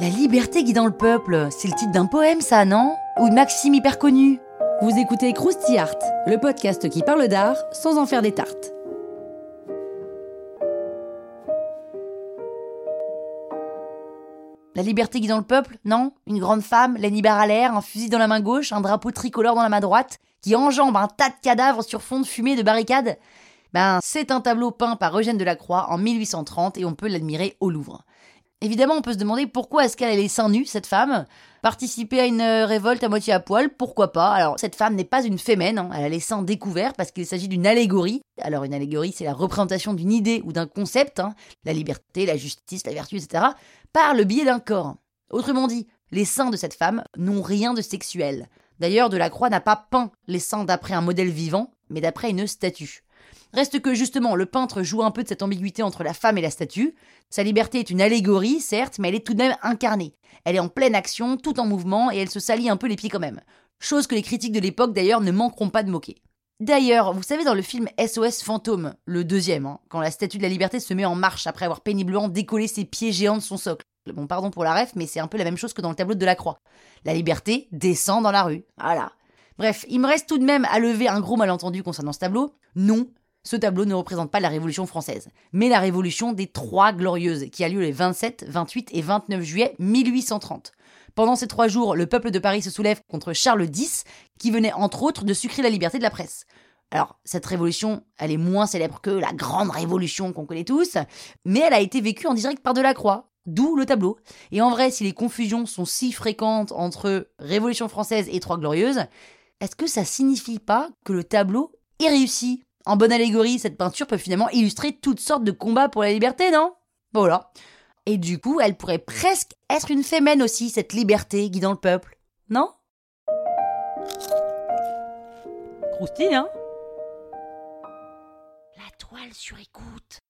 La liberté guidant le peuple, c'est le titre d'un poème ça, non? Ou de Maxime hyper connu? Vous écoutez Krusty Art, le podcast qui parle d'art sans en faire des tartes. La liberté guidant le peuple, non? Une grande femme, Lenny l'air, un fusil dans la main gauche, un drapeau tricolore dans la main droite, qui enjambe un tas de cadavres sur fond de fumée de barricades? Ben, c'est un tableau peint par Eugène Delacroix en 1830 et on peut l'admirer au Louvre. Évidemment, on peut se demander pourquoi est-ce qu'elle les seins nus, cette femme? Participer à une euh, révolte à moitié à poil, pourquoi pas? Alors, cette femme n'est pas une fémène, hein. elle a les seins découverts parce qu'il s'agit d'une allégorie. Alors, une allégorie, c'est la représentation d'une idée ou d'un concept, hein. la liberté, la justice, la vertu, etc., par le biais d'un corps. Autrement dit, les seins de cette femme n'ont rien de sexuel. D'ailleurs, Delacroix n'a pas peint les seins d'après un modèle vivant, mais d'après une statue. Reste que justement, le peintre joue un peu de cette ambiguïté entre la femme et la statue. Sa liberté est une allégorie, certes, mais elle est tout de même incarnée. Elle est en pleine action, tout en mouvement, et elle se salit un peu les pieds quand même. Chose que les critiques de l'époque d'ailleurs ne manqueront pas de moquer. D'ailleurs, vous savez dans le film SOS Fantôme, le deuxième, hein, quand la statue de la liberté se met en marche après avoir péniblement décollé ses pieds géants de son socle. Bon, pardon pour la ref, mais c'est un peu la même chose que dans le tableau de la croix. La liberté descend dans la rue. Voilà. Bref, il me reste tout de même à lever un gros malentendu concernant ce tableau. Non, ce tableau ne représente pas la Révolution française, mais la Révolution des Trois Glorieuses, qui a lieu les 27, 28 et 29 juillet 1830. Pendant ces trois jours, le peuple de Paris se soulève contre Charles X, qui venait entre autres de sucrer la liberté de la presse. Alors, cette révolution, elle est moins célèbre que la grande révolution qu'on connaît tous, mais elle a été vécue en direct par Delacroix, d'où le tableau. Et en vrai, si les confusions sont si fréquentes entre Révolution française et Trois Glorieuses, est-ce que ça signifie pas que le tableau est réussi? En bonne allégorie, cette peinture peut finalement illustrer toutes sortes de combats pour la liberté, non? Voilà. Et du coup, elle pourrait presque être une fémène aussi, cette liberté guidant le peuple. Non? Croustille, hein? La toile sur écoute.